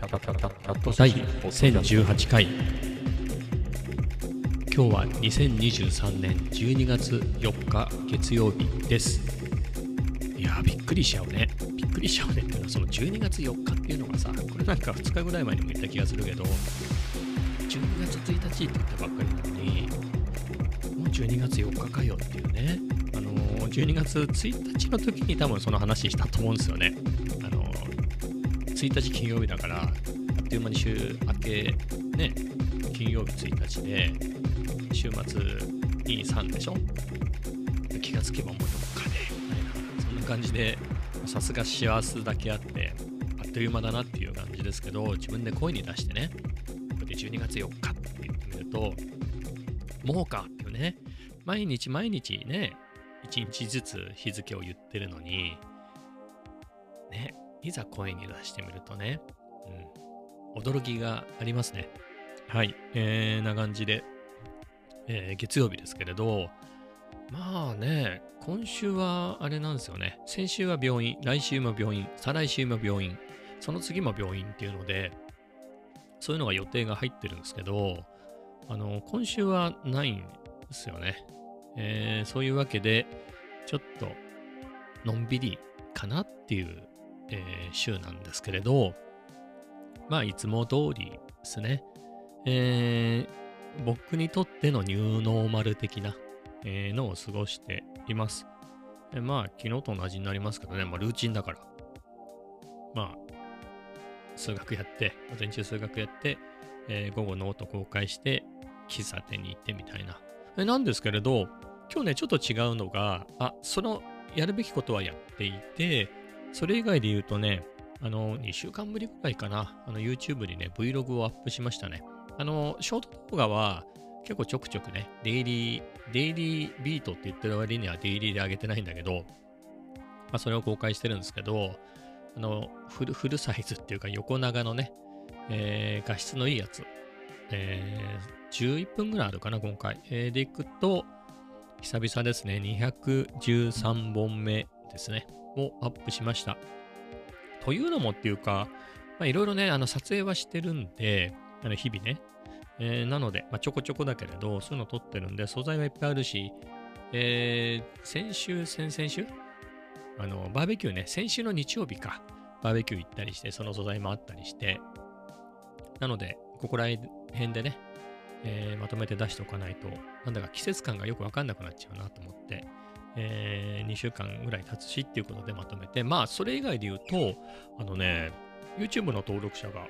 第1018回。今日は2023年12月4日月曜日です。いやーびっくりしちゃうね。びっくりしちゃうねっていうのはその12月4日っていうのがさこれなんか2日ぐらい前にも言った気がするけど12月1日って言ったばっかりなのにもう12月4日かよっていうね。あのー12月1日の時に多分その話したと思うんですよね。1日金曜日だからあっという間に週明けね金曜日1日で週末23でしょ？気がつけばもう4日でみたいなそんな感じでさすが幸せだけあってあっという間だなっていう感じですけど自分で声に出してねこうやって12月4日って言ってみるともうかっていうね毎日毎日ね1日ずつ日付を言ってるのにねいざ声に出してみるとね、うん、驚きがありますね。はい、えー、な感じで、えー月曜日ですけれどまあね今週はあれなんですよね。先週は病院来週も病院再来週も病院その次も病院っていうのでそういうのが予定が入ってるんですけどあの今週はないんですよね、えーそういうわけでちょっとのんびりかなっていう、えー週なんですけれどまあいつも通りですね、えー僕にとってのニューノーマル的な、えーのを過ごしています。えまあ、昨日と同じになりますけどね、まあ、ルーチンだから。まあ、数学やって、午前中数学やって、えー午後ノート公開して、喫茶店に行ってみたいな。えなんですけれど、今日ね、ちょっと違うのが、あ、その、やるべきことはやっていて、それ以外で言うとね、あの、2週間ぶりぐらいかな、あの、YouTube にね、Vlog をアップしましたね。あの、ショート動画は結構ちょくちょくね、デイリー、デイリービートって言ってる割にはデイリーで上げてないんだけど、まあ、それを公開してるんですけど、あの、フルフルサイズっていうか横長のね、えー画質のいいやつ、えー11分ぐらいあるかな、今回。えーでいくと、久々ですね、213本目ですね、をアップしました。というのもっていうか、いろいろね、あの撮影はしてるんで、あの日々ね。えーなので、まあ、ちょこちょこだけれど、そういうの撮ってるんで、素材はいっぱいあるし、えー先週、先々週？あの、バーベキューね、先週の日曜日か、バーベキュー行ったりして、その素材もあったりして、なので、ここら辺でね、えーまとめて出しておかないと、なんだか季節感がよくわかんなくなっちゃうなと思って、え2週間ぐらい経つしっていうことでまとめて、まあ、それ以外で言うと、あのね、YouTube の登録者が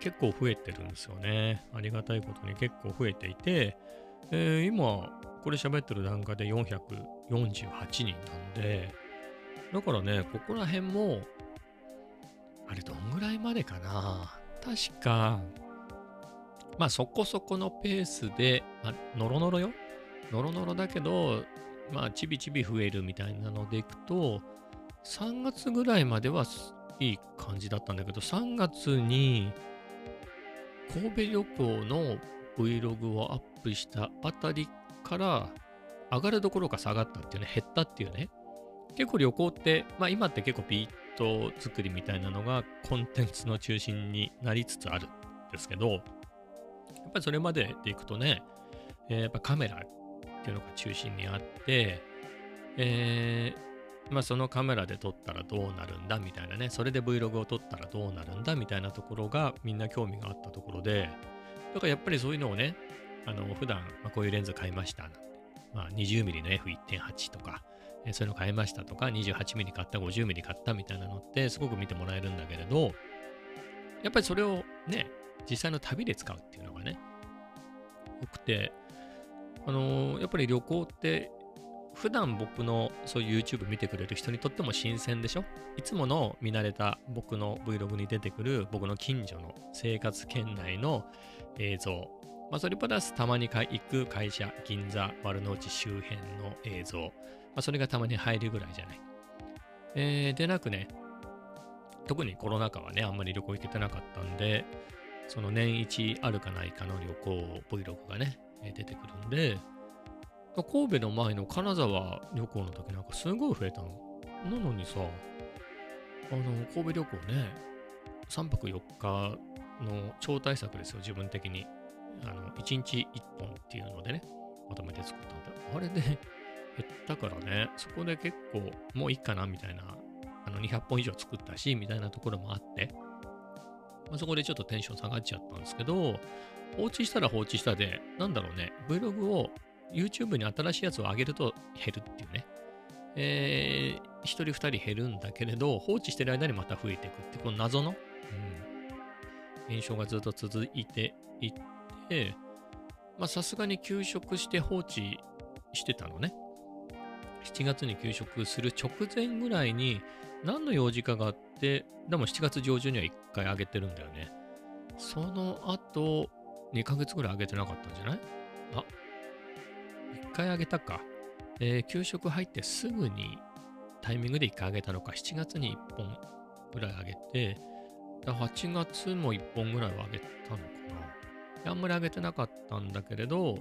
結構増えてるんですよね。ありがたいことに結構増えていて、えー今、これ喋ってる段階で448人なんで、だからね、ここら辺も、あれどんぐらいまでかな確か、まあそこそこのペースで、まあ、ノロノロよ。ノロノロだけど、まあちびちび増えるみたいなのでいくと、3月ぐらいまではいい感じだったんだけど、3月に神戸旅行の Vlog をアップしたあたりから上がるどころか下がったっていうね、減ったっていうね。結構旅行って、まあ今って結構ビート作りみたいなのがコンテンツの中心になりつつあるんですけど、やっぱりそれまででいくとね、えーやっぱカメラっていうのが中心にあって、えーまあそのカメラで撮ったらどうなるんだみたいなね、それで Vlog を撮ったらどうなるんだみたいなところがみんな興味があったところで、だからやっぱりそういうのをね、あの普段、まあ、こういうレンズ買いましたなんて、まあ、20mm の F1.8 とか、えそういうの買いましたとか、28mm 買った、50mm 買ったみたいなのってすごく見てもらえるんだけれど、やっぱりそれをね、実際の旅で使うっていうのがね、よくて、あのーやっぱり旅行って普段僕のそういう YouTube 見てくれる人にとっても新鮮でしょ？いつもの見慣れた僕の Vlog に出てくる僕の近所の生活圏内の映像。まあ、それプラスたまに行く会社、銀座、丸の内周辺の映像。まあ、それがたまに入るぐらいじゃない。えーでなくね、特にコロナ禍はね、あんまり旅行行けてなかったんで、その年一あるかないかの旅行 Vlog がね、出てくるんで、神戸の前の金沢旅行の時なんかすごい増えたの。なのにさ、あの、神戸旅行ね、3泊4日の超大作ですよ、自分的に。あの、1日1本っていうのでね、まとめて作ったんで。あれで減ったからね、そこで結構もういいかなみたいな、あの200本以上作ったし、みたいなところもあって、まあ、そこでちょっとテンション下がっちゃったんですけど、放置したら放置したで、なんだろうね、Vlog を YouTube に新しいやつを上げると減るっていうね。えー、1人2人減るんだけれど、放置してる間にまた増えていくって、この謎の、うん、現象がずっと続いていって、まあさすがに休職して放置してたのね。7月に休職する直前ぐらいに何の用事かがあって、でも7月上旬には1回上げてるんだよね。その後、2ヶ月ぐらい上げてなかったんじゃない？あ、1回上げたか。えー、給食入ってすぐにタイミングで1回上げたのか、7月に1本ぐらい上げて、8月も1本ぐらいは上げたのかな。あんまり上げてなかったんだけれど、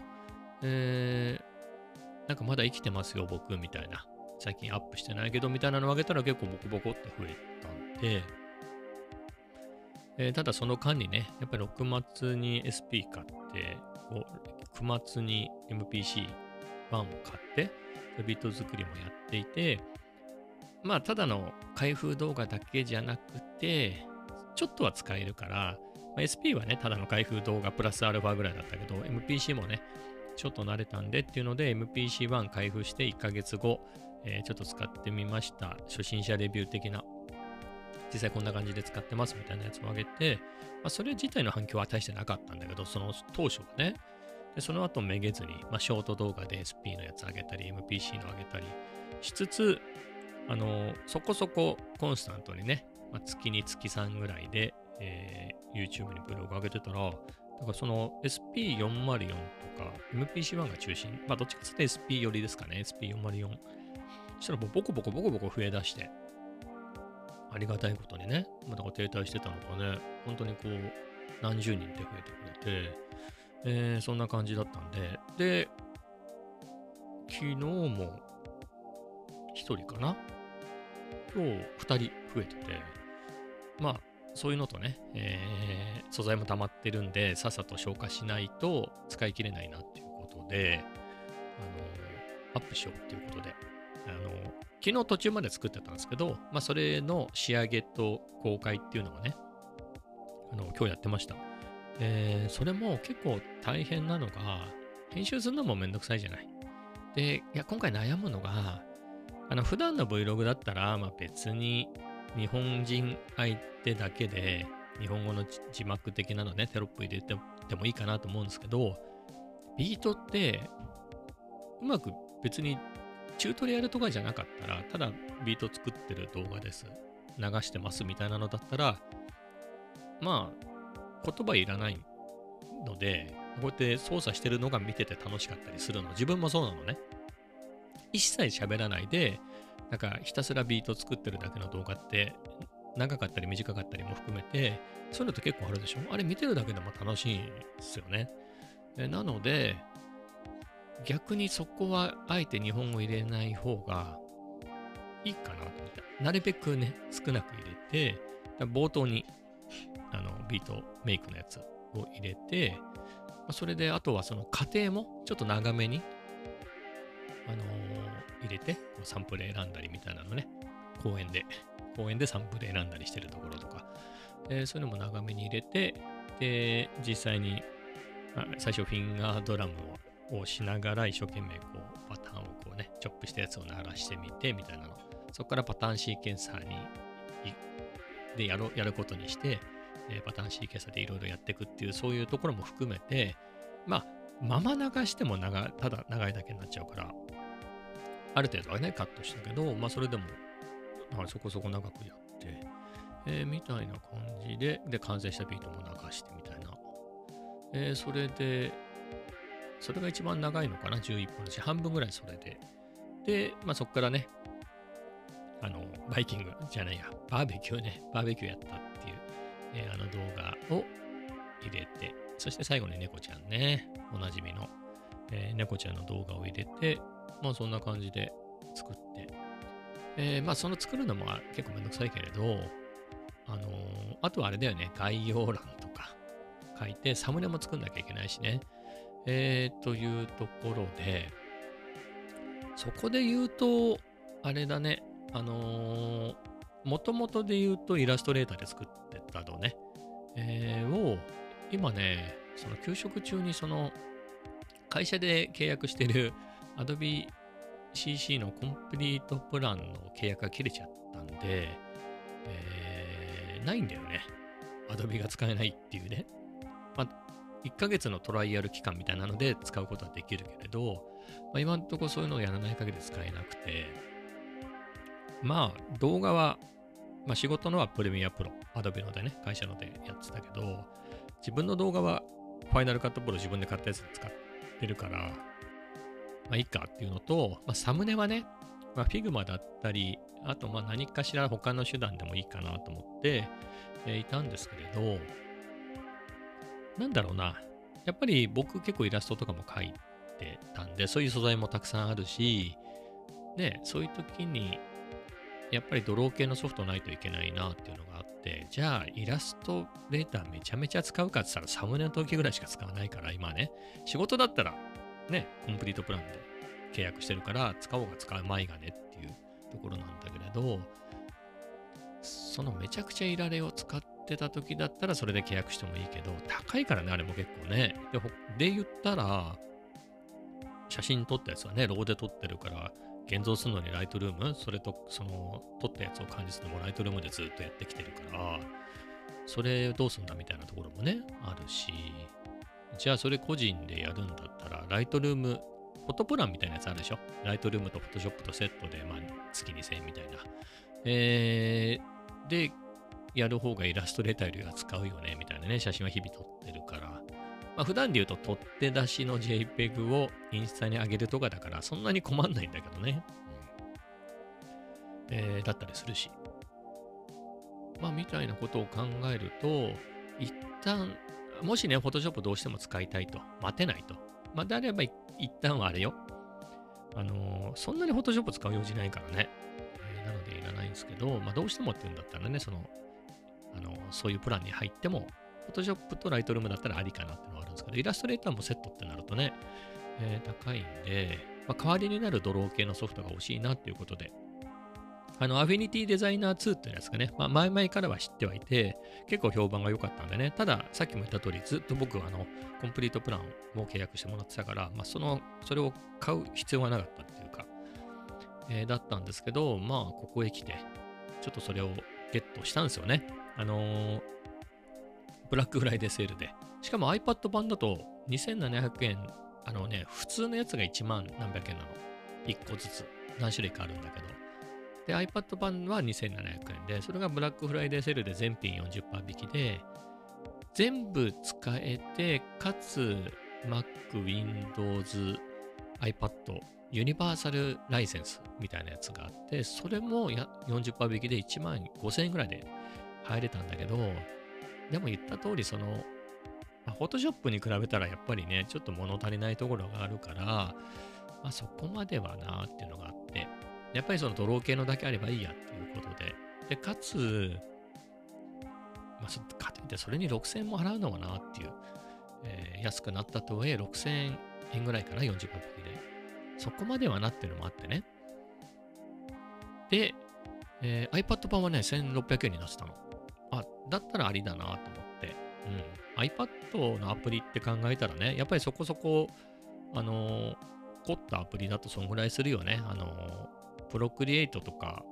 えー、なんかまだ生きてますよ、僕、みたいな。最近アップしてないけど、みたいなのを上げたら結構ボコボコって増えたんで、えー、ただその間にね、やっぱり6末に SP 買って、9月に MPC1 を買って、ビート作りもやっていて、まあ、ただの開封動画だけじゃなくて、ちょっとは使えるから、まあ、SP はね、ただの開封動画プラスアルファぐらいだったけど、MPC もね、ちょっと慣れたんでっていうので、MPC1 開封して1ヶ月後、えー、ちょっと使ってみました。初心者レビュー的な実際こんな感じで使ってますみたいなやつをあげて、まあ、それ自体の反響は大してなかったんだけど、その当初はね。で、その後めげずに、まあ、ショート動画で SP のやつあげたり、MPC のあげたりしつつ、あのそこそこコンスタントにね、まあ、月に月3ぐらいで、えー、YouTube にブログ上げてたら、だからその SP404 とか MPC1 が中心、まあどっちかというと SP 寄りですかね、SP404。したらもうボコボコボコボコ増えだして、ありがたいことにね、まあ、だから停滞してたのがね、本当にこう、何十人って増えてくれて、えー、そんな感じだったんで、で、昨日も1人かな？今日2人増えてて、まあ、そういうのとね、えー、素材も溜まってるんで、さっさと消化しないと使い切れないなっていうことで、あの、アップしようっていうことで、あの、昨日途中まで作ってたんですけど、まあ、それの仕上げと公開っていうのをね、あの、今日やってました。で、それも結構大変なのが、編集するのもめんどくさいじゃない。で、いや、今回悩むのが、あの、普段の Vlog だったら、まあ別に日本人相手だけで、日本語の字幕的なのね、テロップ入れてもいいかなと思うんですけど、ビートって、うまく別にチュートリアルとかじゃなかったら、ただビート作ってる動画です。流してますみたいなのだったら、まあ、言葉いらないので、こうやって操作してるのが見てて楽しかったりするの。自分もそうなのね。一切喋らないで、なんかひたすらビート作ってるだけの動画って、長かったり短かったりも含めて、そういうのって結構あるでしょ？あれ見てるだけでも楽しいですよね。なので、逆にそこはあえて日本語入れない方がいいかなと思って。なるべくね、少なく入れて、冒頭にあのビートメイクのやつを入れてま、それであとはその過程もちょっと長めに、あのー、入れて、サンプル選んだりみたいなのね、公園で、公園でサンプル選んだりしてるところとか、え、そういうのも長めに入れて、で、実際に、最初フィンガードラムををしながら一生懸命こうパターンをこうね、チョップしたやつを鳴らしてみてみたいなの。そこからパターンシーケンサーにでやろやることにして、えパターンシーケンサーでいろいろやっていくっていうそういうところも含めて、まあ、まま流しても長ただ長いだけになっちゃうから、ある程度はね、カットしたけど、まあそれでも、まあ、そこそこ長くやって、えー、みたいな感じで、で、完成したビートも流してみたいな。えー、それで、それが一番長いのかな、11分のし、半分ぐらいそれで。で、まあそこからね、あの、バイキングじゃないや、バーベキューね、バーベキューやったっていう、えー、あの動画を入れて、そして最後に猫ちゃんね、おなじみの、えー、猫ちゃんの動画を入れて、まあそんな感じで作って、えー、まあその作るのも結構めんどくさいけれど、あのーあとはあれだよね、概要欄とか書いて、サムネも作んなきゃいけないしね。えー、というところで、そこで言うと、あれだね、あのー、もともとで言うとイラストレーターで作ってたのね、えー、を、今ね、その休職中にその会社で契約してる Adobe CC のコンプリートプランの契約が切れちゃったんで、えー、ないんだよね。Adobe が使えないっていうね。まあ、1ヶ月のトライアル期間みたいなので使うことはできるけれど、まあ、今んとこそういうのをやらない限り使えなくて、まあ動画は、まあ、仕事のはプレミアプロ、Adobe のでね、会社のでやってたけど、自分の動画はファイナルカットプロ自分で買ったやつで使ってるから、まあいいかっていうのと、まあ、サムネはね、まあ、Figma だったり、あとまあ何かしら他の手段でもいいかなと思って、えー、いたんですけれど、なんだろうな。やっぱり僕結構イラストとかも描いてたんで、そういう素材もたくさんあるし、ね、そういう時に、やっぱりドロー系のソフトないといけないなっていうのがあって、じゃあイラストレーターめちゃめちゃ使うかって言ったらサムネの時ぐらいしか使わないから、今ね、仕事だったらね、コンプリートプランで契約してるから、使おうが使うまいがねっていうところなんだけれど、そのめちゃくちゃいられを使ってた時だったらそれで契約してもいいけど、高いからね、あれも結構ね。で、で言ったら、写真撮ったやつはね、ローで撮ってるから、現像するのにライトルーム、それとその撮ったやつを感じするのもライトルームでずっとやってきてるから、それどうすんだみたいなところもね、あるし、じゃあそれ個人でやるんだったら、ライトルーム、フォトプランみたいなやつあるでしょ？ライトルームとフォトショップとセットで、まあ、月2000円みたいな。えー、で、やる方がイラストレーターよりは使うよね、みたいなね、写真は日々撮ってるから。まあ、普段で言うと、取って出しの JPEG をインスタに上げるとかだから、そんなに困んないんだけどね。うん、えー、だったりするし。まあ、みたいなことを考えると、一旦、もしね、Photoshop どうしても使いたいと、待てないと。まあ、であれば、一旦はあれよ。あのー、そんなに Photoshop 使う用事ないからね。えー、なのでいらないんですけど、まあ、どうしてもって言うんだったらね、その、あの、そういうプランに入っても、Photoshop と Lightroom だったらありかなっていうのはあるんですけど、イラストレーターもセットってなるとね、えー、高いんで、まあ、代わりになるドロー系のソフトが欲しいなっていうことで、あの、アフィニティデザイナー2っていうやつがね、まあ、前々からは知ってはいて、結構評判が良かったんでね、ただ、さっきも言った通り、ずっと僕はあの、コンプリートプランを契約してもらってたから、まあ、その、それを買う必要がなかったっていうか、えー、だったんですけど、まあ、ここへ来て、ちょっとそれをゲットしたんですよね。あのー、ブラックフライデーセールで。しかも iPad 版だと2700円、あのね、普通のやつが1万何百円なの。1個ずつ。何種類かあるんだけど。で、iPad 版は2700円で、それがブラックフライデーセールで全品40%引きで、全部使えて、かつ Mac、Windows、iPad、ユニバーサルライセンスみたいなやつがあって、それも40%引きで1万5000円ぐらいで入れたんだけど、でも言った通り、その、フォトショップに比べたらやっぱりね、ちょっと物足りないところがあるから、まあ、そこまではなっていうのがあって、やっぱりそのドロー系のだけあればいいやっていうことで、で、かつ、まあ、かといってそれに6000円も払うのはなっていう、えー、安くなったとはいえ6000円ぐらいかな、40%引きで。そこまではなってるのもあってね。で、えー、iPad 版はね、1600円になったの。あ、だったらありだなと思って。うん。iPad のアプリって考えたらね、やっぱりそこそこ、あのー、凝ったアプリだとそんぐらいするよね。あのー、プロクリエイトとか、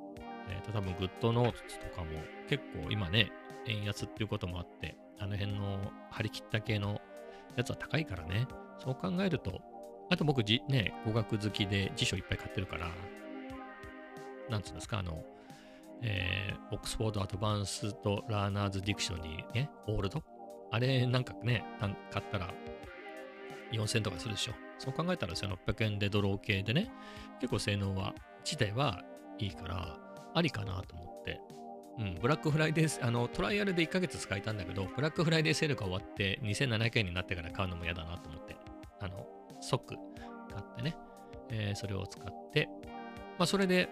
えっ、ー、と、多分 GoodNotes とかも結構今ね、円安っていうこともあって、あの辺の買い切った系のやつは高いからね。そう考えると、あと僕じ、ね、語学好きで辞書いっぱい買ってるから、なんつうんですか、あの、えー、 Oxford Advanced Learner's Dictionary ね、 OALD。あれなんかね、買ったら4000とかするでしょ。そう考えたら1600円でドロー系でね、結構性能は、自体はいいから、ありかなと思って。うん、ブラックフライデー、あの、トライアルで1ヶ月使えたんだけど、ブラックフライデーセールが終わって2700円になってから買うのも嫌だなと思って、即買ってね、えー、それを使って、まあ、それで、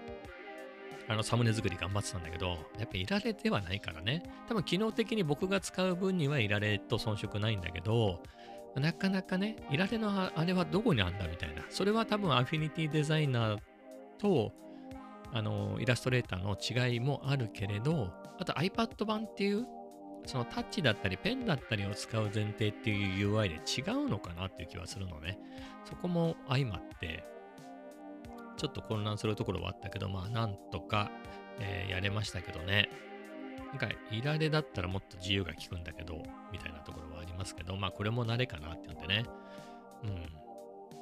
あのサムネ作り頑張ってたんだけど、やっぱいられではないからね。多分機能的に僕が使う分にはいられと遜色ないんだけど、なかなかね、いられのあれはどこにあんだみたいな。それは多分アフィニティデザイナーと、あの、イラストレーターの違いもあるけれど、あと iPad 版っていう、そのタッチだったりペンだったりを使う前提っていう UI で違うのかなっていう気はするのね。そこも相まって、ちょっと混乱するところはあったけど、まあなんとか、えー、やれましたけどね。なんか、いられだったらもっと自由が利くんだけど、みたいなところはありますけど、まあこれも慣れかなって言ってね。うん。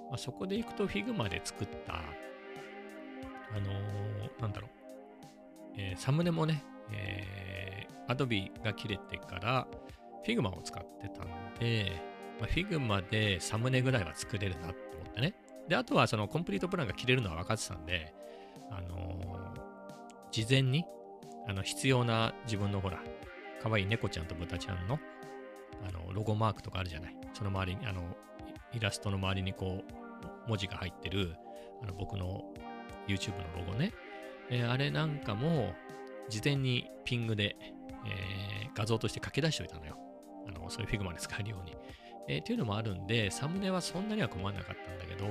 まあ、そこで行くと Figma で作った、あのー、なんだろう、えー、サムネもね、えー、Adobe が切れてから Figma を使ってたんで、まあ、Figma でサムネぐらいは作れるなと思ってね。で、あとはそのコンプリートプランが切れるのは分かってたんで、あのー、事前にあの必要な自分のほら、可愛い猫ちゃんと豚ちゃんのあのロゴマークとかあるじゃない。その周りに、あの、イラストの周りにこう、文字が入ってる、あの僕の YouTube のロゴね。えー、あれなんかも、事前にピングで、えー、画像として書き出しておいたのよ。あの、そういう Figma で使えるように。えー、っていうのもあるんで、サムネはそんなには困らなかったんだけど、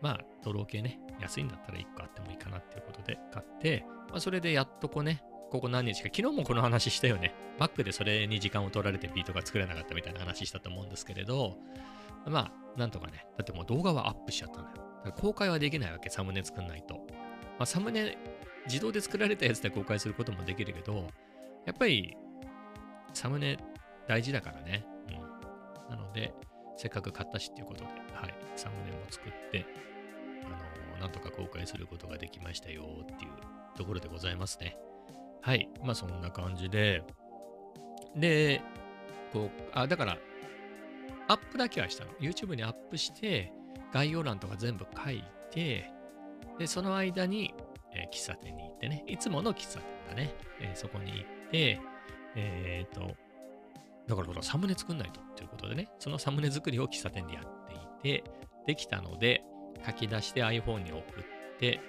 まあ、ドロー系ね、安いんだったら1個あってもいいかなっていうことで買って、まあ、それでやっとこうね、ここ何日か、昨日もこの話したよね。バックでそれに時間を取られてビートが作れなかったみたいな話したと思うんですけれど、まあ、なんとかね、だってもう動画はアップしちゃったのよ。だ公開はできないわけ、サムネ作んないと。まあ、サムネ、自動で作られたやつで公開することもできるけど、やっぱり、サムネ大事だからね。うん。なので、せっかく買ったしっていうことで、はい、サムネも作って、あのー、なんとか公開することができましたよっていうところでございますね。はい。まあそんな感じで、で、こう、あ、だから、アップだけはしたの。YouTube にアップして、概要欄とか全部書いて、で、その間に、えー、喫茶店にってね、いつもの喫茶店だね、えー、そこに行って、えっ、と、だからほら、サムネ作んないとっていうことでね、そのサムネ作りを喫茶店でやっていて、できたので、書き出して iPhone に送って、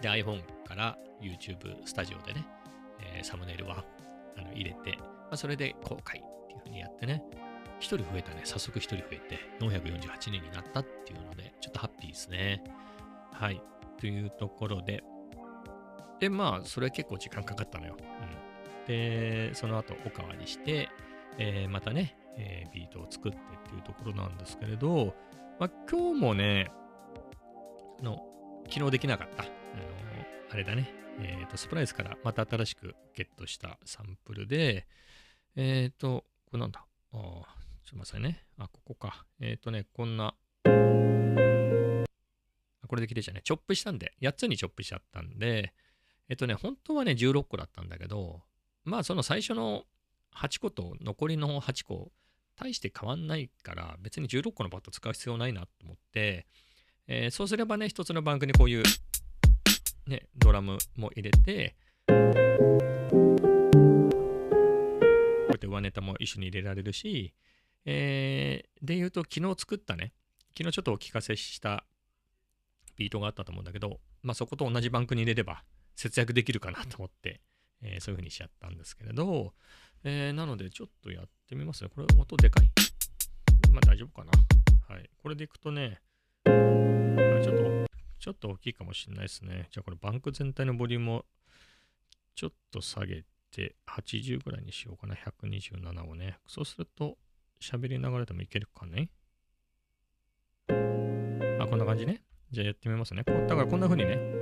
で、iPhone から YouTube スタジオでね、えー、サムネイルはあの入れて、まあ、それで公開っていうふうにやってね、1人増えたね、早速1人増えて、448人になったっていうので、ちょっとハッピーですね。はい。というところで、で、まあ、それ結構時間かかったのよ。うん。で、その後おかわりして、えー、またね、えー、ビートを作ってっていうところなんですけれど、まあ、今日もね、の、昨日できなかった、あのあれだね、えっ、ー、と、スプライスからまた新しくゲットしたサンプルで、えっ、ー、と、これなんだ？あちょっと待ってね。あ、ここか。えっ、ー、とね、こんな、これで切れちゃうね。チョップしたんで、8つにチョップしちゃったんで、えっとね、本当はね、16個だったんだけど、まあその最初の8個と残りの8個、大して変わんないから、別に16個のバット使う必要ないなと思って、えー、そうすればね、一つのバンクにこういう、ね、ドラムも入れて、こうやって上ネタも一緒に入れられるし、えー、で言うと昨日作ったね、昨日ちょっとお聞かせしたビートがあったと思うんだけど、まあそこと同じバンクに入れれば節約できるかなと思って、えー、そういう風にしちゃったんですけれど、えー、なのでちょっとやってみますね。これ音でかいまあ大丈夫かなはい。これでいくとね、ちょっと、ちょっと大きいかもしれないですね。じゃあこれバンク全体のボリュームをちょっと下げて80ぐらいにしようかな。127をね。そうすると喋りながらでもいけるかね。あ、こんな感じね。じゃあやってみますね。だからこんな風にね、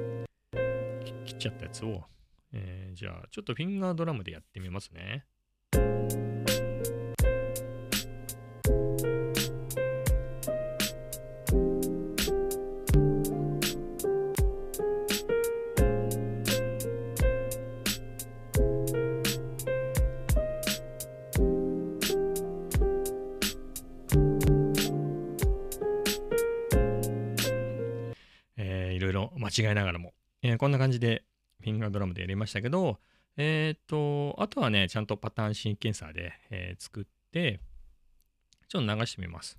切っちゃったやつをえー、じゃあ、ちょっとフィンガードラムでやってみますね。えー、いろいろ間違いながらも、えー、こんな感じでフィンガードラムでやりましたけど、えっ、ー、と、あとはね、ちゃんとパターンシンケンサーで、えー、作って、ちょっと流してみます。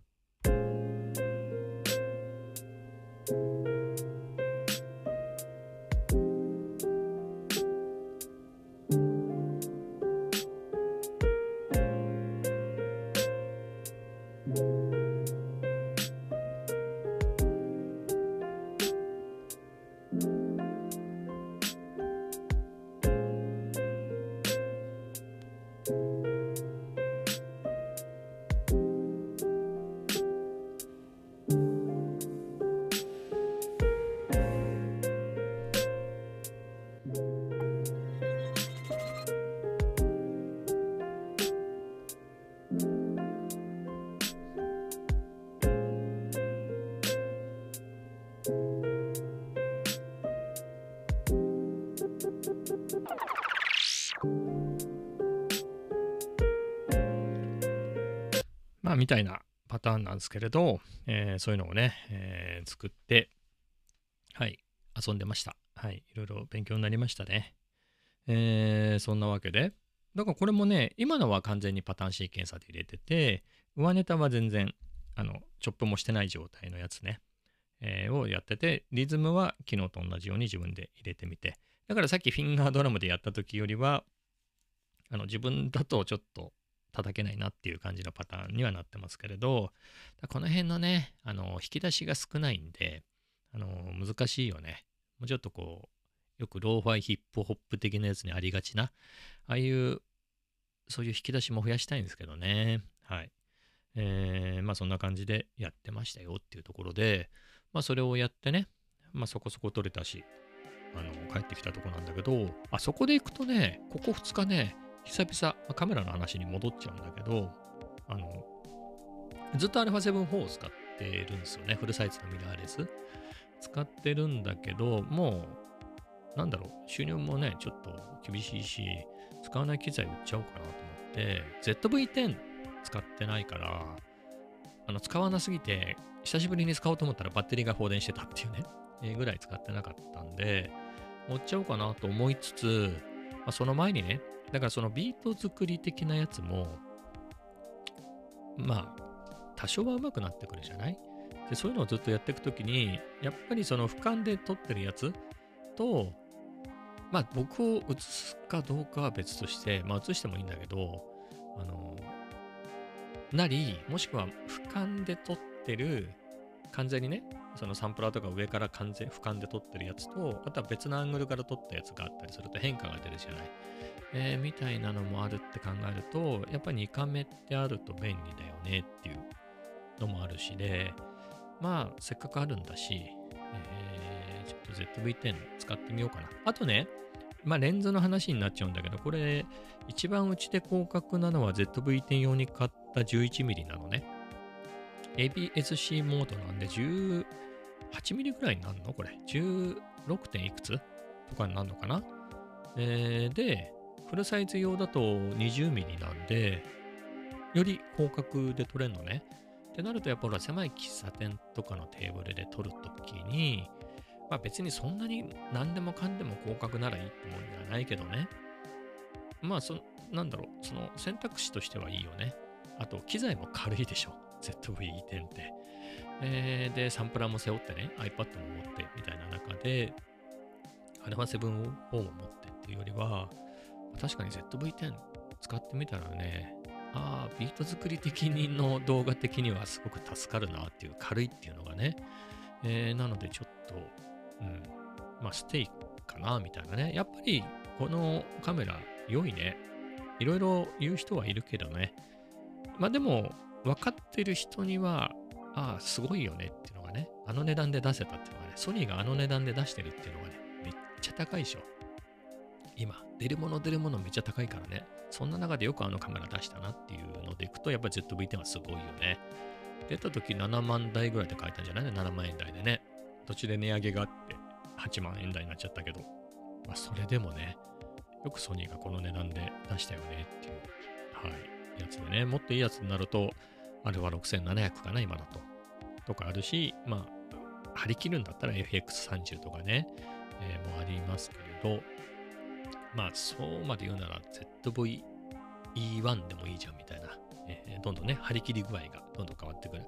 みたいなパターンなんですけれど、えー、そういうのをね、えー、作って、はい、遊んでました。はい、いろいろ勉強になりましたね。えー、そんなわけで、だからこれもね、今のは完全にパターンシーケンサーで入れてて、上ネタは全然、あの、チョップもしてない状態のやつね、えー、をやってて、リズムは昨日と同じように自分で入れてみて、だからさっきフィンガードラムでやった時よりは、あの自分だとちょっと叩けないなっていう感じのパターンにはなってますけれど、この辺のね、あの引き出しが少ないんで、あの難しいよね。もうちょっとこう、よくローファイヒップホップ的なやつにありがちな、ああいうそういう引き出しも増やしたいんですけどね。はい。えー、まあそんな感じでやってましたよっていうところで、まあそれをやってね、まあそこそこ取れたし、あの、帰ってきたとこなんだけど、あそこで行くとね、ここ2日ね、久々、カメラの話に戻っちゃうんだけど、あの、ずっと α7-4 を使ってるんですよね。フルサイズのミラーレス。使ってるんだけど、もう、なんだろう、収入もね、ちょっと厳しいし、使わない機材売っちゃおうかなと思って、ZV-10 使ってないから、あの、使わなすぎて、久しぶりに使おうと思ったらバッテリーが放電してたっていうね、えー、ぐらい使ってなかったんで、持っちゃおうかなと思いつつ、あ、その前にね、だからそのビート作り的なやつも、まあ、多少は上手くなってくるじゃない？でそういうのをずっとやっていくときに、やっぱりその俯瞰で撮ってるやつと、まあ僕を映すかどうかは別として、まあ映してもいいんだけど、あの、なり、もしくは俯瞰で撮ってる、完全にね、そのサンプラーとか上から完全俯瞰で撮ってるやつと、あとは別のアングルから撮ったやつがあったりすると変化が出るじゃない。えー、みたいなのもあるって考えると、やっぱり2カメってあると便利だよねっていうのもあるしで、まあせっかくあるんだし、えー、ちょっと ZV-10 使ってみようかな。あとね、まあレンズの話になっちゃうんだけど、これ一番うちで広角なのは ZV-10 用に買った 11mm なのね。ABS-C モードなんで 18mm ぐらいになるの？これ。16. 点いくつ？とかになるのかな？えー、で、フルサイズ用だと 20mm なんで、より広角で撮れるのね。ってなると、やっぱほら狭い喫茶店とかのテーブルで撮るときに、まあ別にそんなに何でもかんでも広角ならいいってもんではないけどね。まあそ、なんだろう、その選択肢としてはいいよね。あと、機材も軽いでしょ。ZV-10 って。えー、で、サンプラーも背負ってね、iPad も持ってみたいな中で、α7 をも持ってっていうよりは、確かに ZV-10 使ってみたらね、ああ、ビート作り的にの動画的にはすごく助かるなっていう、軽いっていうのがね。えー、なのでちょっと、うん、まあステイかな、みたいなね。やっぱりこのカメラ良いね。いろいろ言う人はいるけどね。まあでも、分かってる人には、ああ、すごいよねっていうのがね、あの値段で出せたっていうのがね、ソニーがあの値段で出してるっていうのがね、めっちゃ高いでしょ。今、出るもの出るものめっちゃ高いからね。そんな中でよくあのカメラ出したなっていうのでいくと、やっぱ ZV-10 はすごいよね。出た時7万台ぐらいで買えたんじゃない ?7 万円台でね。途中で値上げがあって8万円台になっちゃったけど、まあそれでもね、よくソニーがこの値段で出したよねっていう、はい、やつでね。もっといいやつになると、あれは6700かな、今だと。とかあるし、まあ、張り切るんだったら FX30 とかね、えー、もありますけれど、まあ、そうまで言うなら ZV-E1 でもいいじゃんみたいな、えー、どんどんね、張り切り具合がどんどん変わってくる。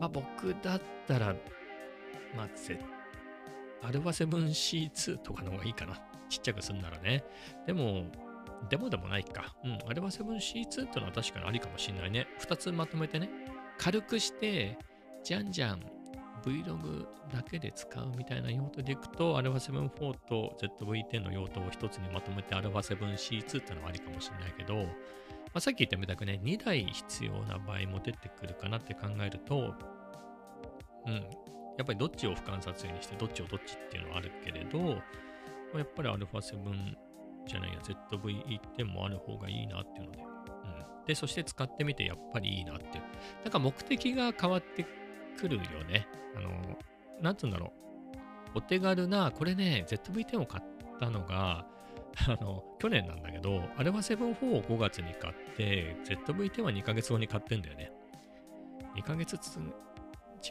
まあ、僕だったら、まあ、Z、α7C2 とかの方がいいかな。ちっちゃくすんならね。でも、でもでもないか。うん、α7C2 ってのは確かにありかもしんないね。2つまとめてね、軽くして、じゃんじゃん Vlog だけで使うみたいな用途でいくと、α7-4 と ZV-10 の用途を一つにまとめて α7C2 ってのはありかもしれないけど、まあ、さっき言ったみたくね、2台必要な場合も出てくるかなって考えると、うん、やっぱりどっちを俯瞰撮影にしてどっちをどっちっていうのはあるけれど、やっぱり α7 じゃないや ZV-10 もある方がいいなっていうので、うん。で、そして使ってみてやっぱりいいなっていう。なんか目的が変わってくるよね。あの、なんつうんだろう。お手軽な、これね、ZV-10 を買ったのが、あの、去年なんだけど、あれは7-4を5月に買って、ZV-10 は2ヶ月後に買ってんだよね。2ヶ月ずつ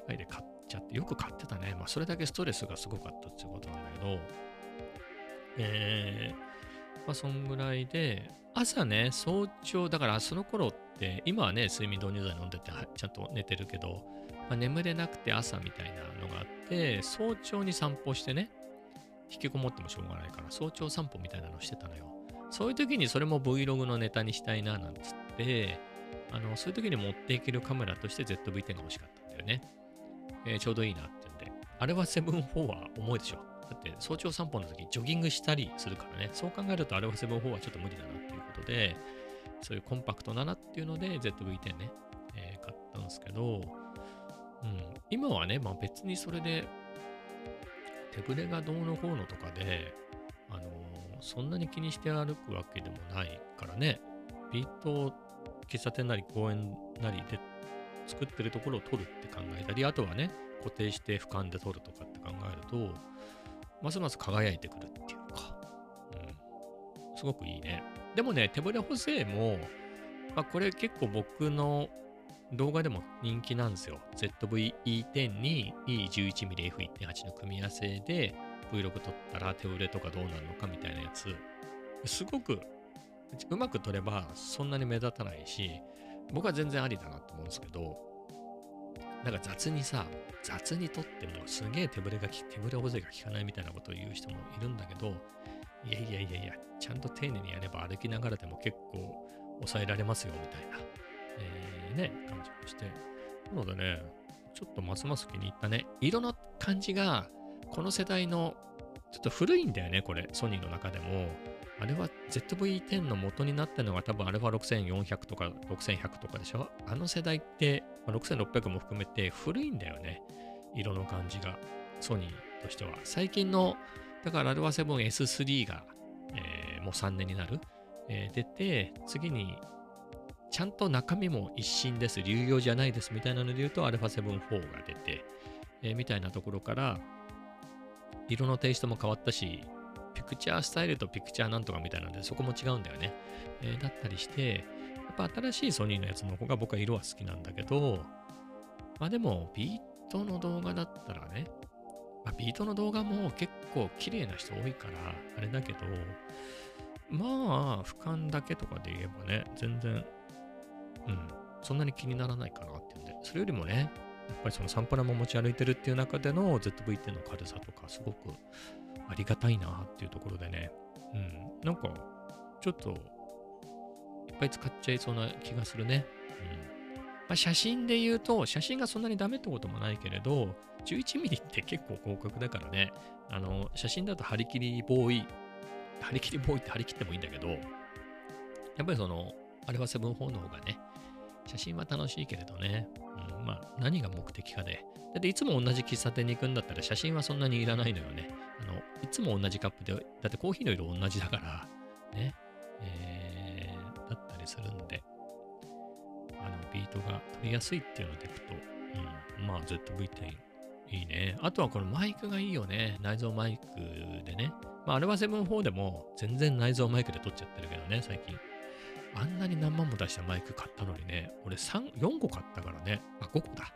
違いで買っちゃって、よく買ってたね。まあ、それだけストレスがすごかったっていうことなんだけど、えー、まあ、そんぐらいで、朝ね、早朝、だからその頃って、今はね、睡眠導入剤飲んでて、ちゃんと寝てるけど、まあ、眠れなくて朝みたいなのがあって、早朝に散歩してね、引きこもってもしょうがないから、早朝散歩みたいなのしてたのよ。そういう時にそれも Vlog のネタにしたいな、なんつって、あの、そういう時に持っていけるカメラとして ZV-10 が欲しかったんだよね。えー、ちょうどいいなって言うんで。あれは7-4は重いでしょ。だって早朝散歩の時ジョギングしたりするからね。そう考えるとあれは7-4はちょっと無理だなっていうことで、そういうコンパクトだなっていうので ZV-10 ね、えー、買ったんですけど、うん、今はね、まあ、別にそれで手ぶれがどうのこうのとかで、あのー、そんなに気にして歩くわけでもないからね、ビートを喫茶店なり公園なりで作ってるところを撮るって考えたり、あとはね、固定して俯瞰で撮るとかって考えると、ますます輝いてくるっていうか、うん、すごくいいね。でもね、手ぶれ補正も、まあ、これ結構僕の動画でも人気なんですよ。ZV-E10 に E11mmF1.8 の組み合わせで Vlog 撮ったら手売れとかどうなるのかみたいなやつ。すごくうまく撮ればそんなに目立たないし、僕は全然ありだなと思うんですけど、なんか雑にさ、雑に撮ってもすげえ手ぶれが手ぶれ補正が効かないみたいなことを言う人もいるんだけど、いやいやいやいや、ちゃんと丁寧にやれば歩きながらでも結構抑えられますよみたいな。えー、ね、感じがして。なのでね、ちょっとますます気に入ったね。色の感じが、この世代の、ちょっと古いんだよね、これ、ソニーの中でも。あれは ZV-10 の元になったのが多分 α6400 とか6100とかでしょあの世代って6600も含めて古いんだよね。色の感じが。ソニーとしては。最近の、だから α7S3 が、えー、もう3年になる、えー、出て、次にちゃんと中身も一新です、流用じゃないですみたいなので言うと α7-4 が出て、えー、みたいなところから、色のテイストも変わったし、 ピクチャースタイルとピクチャーなんとかみたいなので、そこも違うんだよね。えー、だったりして、やっぱ新しいソニーのやつの方が僕は色は好きなんだけど、まあでも、ビートの動画だったらね、まあ、ビートの動画も結構綺麗な人多いから、あれだけど、まあ、俯瞰だけとかで言えばね、全然うん、そんなに気にならないかなっていうんで、それよりもね、やっぱりそのサンプラも持ち歩いてるっていう中での ZV-10 の軽さとか、すごくありがたいなっていうところでね、うん、なんか、ちょっと、いっぱい使っちゃいそうな気がするね。うん。まあ、写真で言うと、写真がそんなにダメってこともないけれど、11ミリって結構広角だからね、あの、写真だと張り切りボーイ、張り切りボーイって張り切ってもいいんだけど、やっぱりその、あれは7-4の方がね、写真は楽しいけれどね、うん、まあ何が目的かで。だっていつも同じ喫茶店に行くんだったら写真はそんなにいらないのよね。あの、いつも同じカップで、だってコーヒーの色同じだから、ね、えー、だったりするんで、あの、ビートが取りやすいっていうのでいくと、うん、まあ ZV-10 いいね。あとはこのマイクがいいよね。内蔵マイクでね。まああれは7-4でも全然内蔵マイクで撮っちゃってるけどね、最近。あんなに何万も出したマイク買ったのにね、俺3、4個買ったからね、あ、5個だ。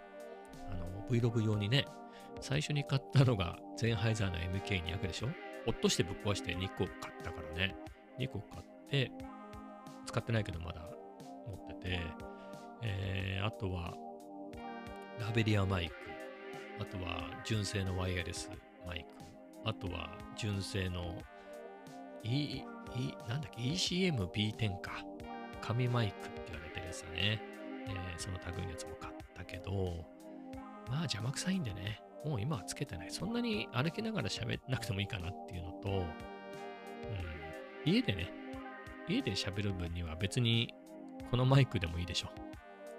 あの、Vlog 用にね、最初に買ったのがゼンハイザーの MK200 でしょ？落としてぶっ壊して2個買ったからね、2個買って、使ってないけどまだ持ってて、えー、あとは、ラベリアマイク、あとは純正のワイヤレスマイク、あとは純正の E、E、なんだっけ、ECM-B10 か。紙マイクって言われてるやつだね。えー、その類のやつも買ったけど、まあ邪魔くさいんでね、もう今はつけてない。そんなに歩きながら喋らなくてもいいかなっていうのと、うん、家でね、家で喋る分には別にこのマイクでもいいでしょ。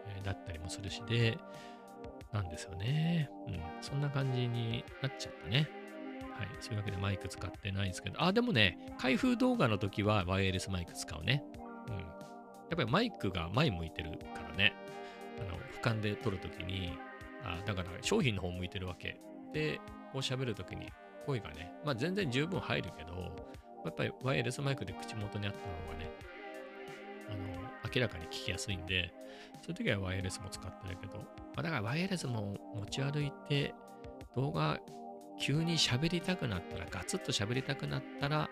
えー、だったりもするしで、なんですよね。うん、そんな感じになっちゃったね。はい。そういうわけでマイク使ってないですけど、あ、でもね、開封動画の時はワイヤレスマイク使うね。うん。やっぱりマイクが前向いてるからね、あの、俯瞰で撮るときに、あだから商品の方向いてるわけ。で、こう喋るときに声がね、まあ全然十分入るけど、やっぱりワイヤレスマイクで口元にあった方がね、あの、明らかに聞きやすいんで、そういう時はワイヤレスも使ってるけど、まあ、だからワイヤレスも持ち歩いて、動画急に喋りたくなったら、ガツッと喋りたくなったら、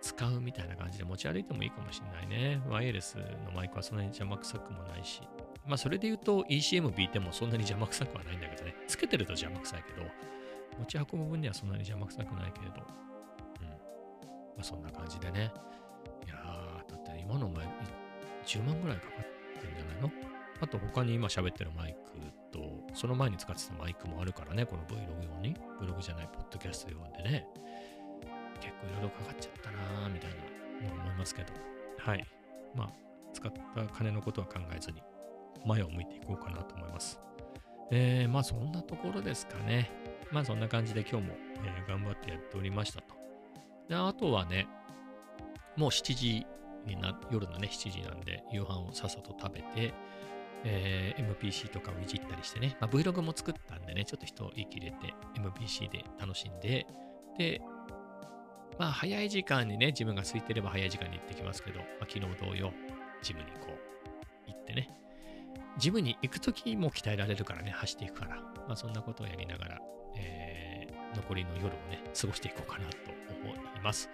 使うみたいな感じで持ち歩いてもいいかもしれないね。ワイヤレスのマイクはそんなに邪魔くさくもないし。まあそれで言うと ECM ビーてもそんなに邪魔くさくはないんだけどね。つけてると邪魔くさいけど、持ち運ぶ分にはそんなに邪魔くさくないけれど。うん。まあそんな感じでね。いやー、だって今の前、10万ぐらいかかってんじゃないの？あと他に今喋ってるマイクと、その前に使ってたマイクもあるからね、この Vlog 用に。ブログじゃない、ポッドキャスト用でね。結構いろいろかかっちゃったなーみたいな思いますけど。はい。まあ、使った金のことは考えずに、前を向いていこうかなと思います。えー、まあそんなところですかね。まあそんな感じで今日も、えー、頑張ってやっておりましたと。で、あとはね、もう7時にな、夜のね、7時なんで、夕飯をさっさと食べて、えー、MPC とかをいじったりしてね、まあ、Vlog も作ったんでね、ちょっと人息入れて MPC で楽しんで、で、まあ早い時間にね、自分が空いてれば早い時間に行ってきますけど、まあ、昨日同様、ジムにこう行ってね、ジムに行くときも鍛えられるからね、走っていくから、まあそんなことをやりながら、えー、残りの夜をね、過ごしていこうかなと思います。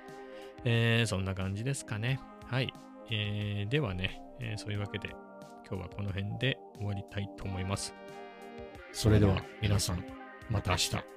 えー、そんな感じですかね。はい。えー、ではね、えー、そういうわけで、今日はこの辺で終わりたいと思います。それでは皆さん、また明日。